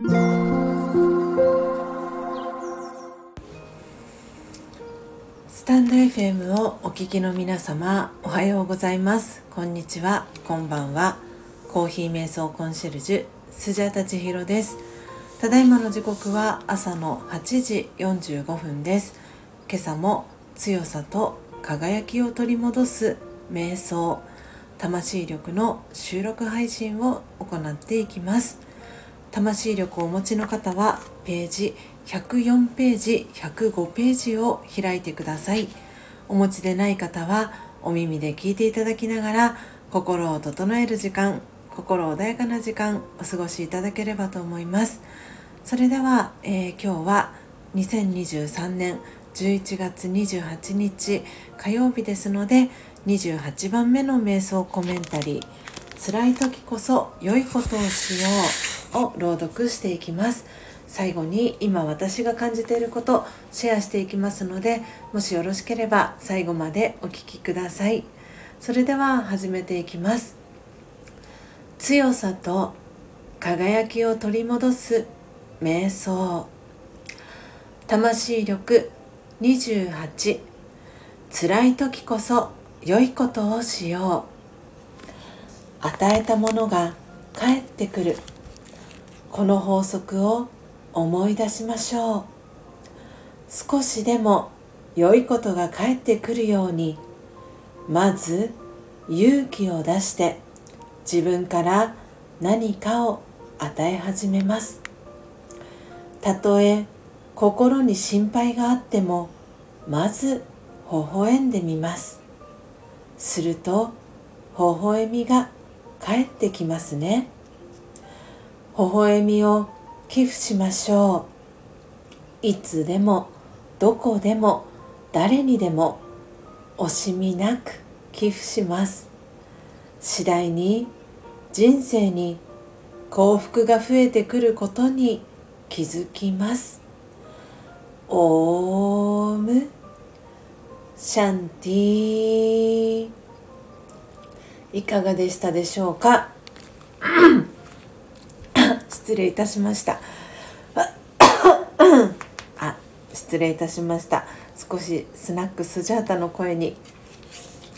スタンド FM をお聞きの皆様おはようございます。こんにちは。こんばんは。コーヒー瞑想コンシェルジュスジャタチヒロです。ただいまの時刻は朝の8時45分です。今朝も強さと輝きを取り戻す瞑想魂力の収録配信を行っていきます。魂力をお持ちの方はページ104ページ105ページを開いてください。お持ちでない方はお耳で聞いていただきながら心を整える時間心穏やかな時間お過ごしいただければと思います。それでは、えー、今日は2023年11月28日火曜日ですので28番目の瞑想コメンタリー「辛い時こそ良いことをしよう」を朗読していきます。最後に今私が感じていることシェアしていきますのでもしよろしければ最後までお聴きください。それでは始めていきます。強さと輝きを取り戻す瞑想。魂力28辛い時こそ良いことをしよう。与えたものが返ってくる。この法則を思い出しましょう。少しでも良いことが返ってくるようにまず勇気を出して自分から何かを与え始めます。たとえ心に心配があってもまず微笑んでみます。すると微笑みが返ってきますね。微笑みを寄付しましょう。いつでもどこでも誰にでも惜しみなく寄付します。次第に人生に幸福が増えてくることに気づきます。オームシャンティいかがでしたでしょうか？失礼いたしました。あ失礼いたしました。少しスナックスジャータの声に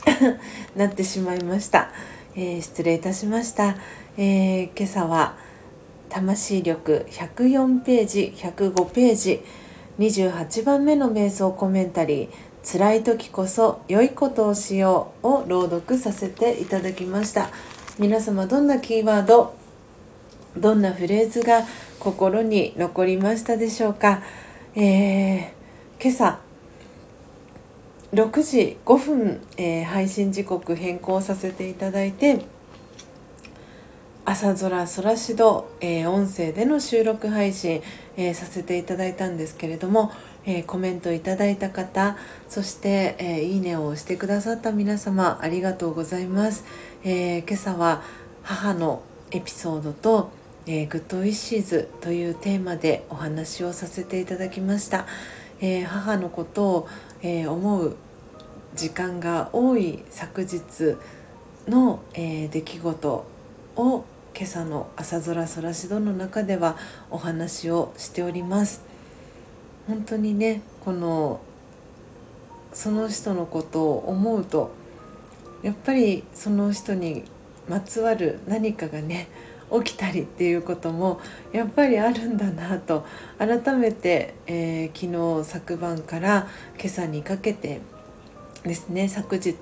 なってしまいました、えー、失礼いたしました、えー、今朝は魂力104ページ105ページ28番目の瞑想コメンタリー「辛い時こそ良いことをしよう」を朗読させていただきました。皆様どんなキーワードどんなフレーズが心に残りましたでしょうか、えー、今朝6時5分、えー、配信時刻変更させていただいて朝空空しど、えー、音声での収録配信、えー、させていただいたんですけれども、えー、コメントいただいた方そして、えいいねを押してくださった皆様ありがとうございます、え今朝は母のエピソードと、えグッドウィッシーズというテーマでお話をさせていただきました、え母のことを、え思う時間が多い昨日の、え出来事を今朝の朝空空しどの中ではお話をしております。本当にねこのその人のことを思うとやっぱりその人にまつわる何かがね起きたりっていうこともやっぱりあるんだなと改めて、えー、昨日昨晩から今朝にかけてですね昨日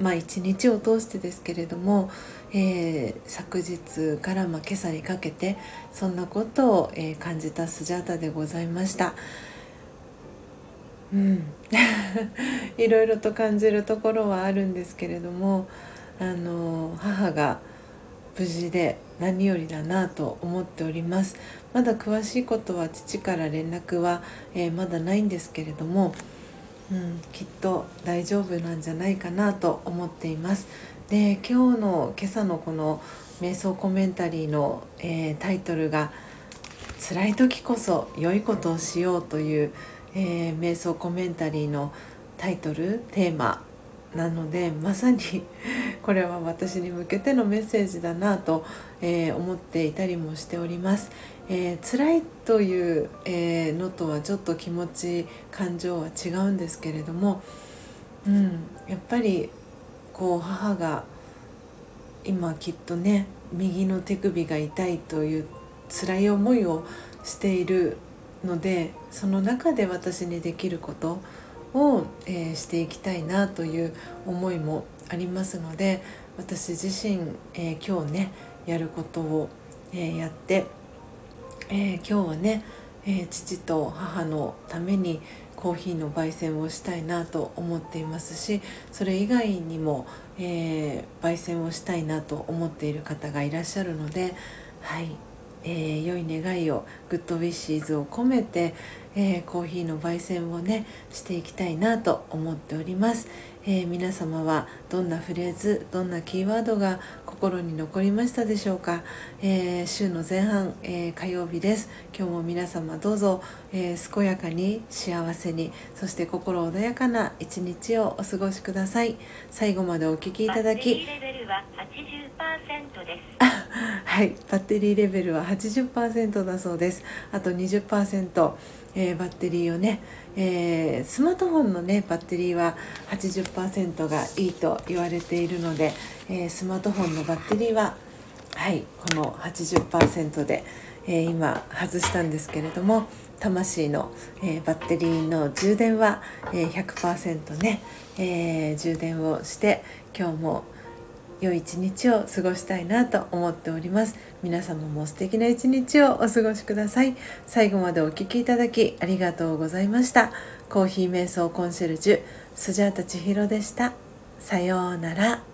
まあ一日を通してですけれども、えー、昨日からまあ今朝にかけてそんなことを、えー、感じたスジャータでございました。うん、いろいろと感じるところはあるんですけれどもあの母が無事で何よりだなと思っておりますまだ詳しいことは父から連絡は、えー、まだないんですけれどもうん、きっと大丈夫なんじゃないかなと思っています。で今日の今朝のこの瞑想コメンタリーの、えー、タイトルが「辛い時こそ良いことをしよう」という、えー、瞑想コメンタリーのタイトルテーマなのでまさにこれは私に向けてのメッセージだなと、えー、思っていたりもしております。えー、辛いという、えー、のとはちょっと気持ち感情は違うんですけれども、うん、やっぱりこう母が今きっとね右の手首が痛いという辛い思いをしているのでその中で私にできることを、えー、していきたいなという思いもありますので私自身、えー、今日ねやることを、えー、やって、え今日はね、え父と母のためにコーヒーの焙煎をしたいなと思っていますしそれ以外にも、え焙煎をしたいなと思っている方がいらっしゃるのではいえ、良い願いをグッドウィッシーズを込めて、え、コーヒーの焙煎をねしていきたいなと思っております、えー、皆様はどんなフレーズどんなキーワードが心に残りましたでしょうか、え週の前半、え火曜日です。今日も皆様どうぞ、え健やかに幸せにそして心穏やかな一日をお過ごしください。最後までお聴きいただき はい、バッテリーレベルは80%だそうです。あと20%、えー、バッテリーをね、えー、スマートフォンのねバッテリーは80%がいいと言われているので、えー、スマートフォンのバッテリーははいこの80%で、え、今外したんですけれども魂の、え、バッテリーの充電は、え、100%ね、え、充電をして今日も良い一日を過ごしたいなと思っております。皆様も素敵な一日をお過ごしください。最後までお聴きいただきありがとうございました。コーヒー瞑想コンシェルジュスジャータ千尋でした。さようなら。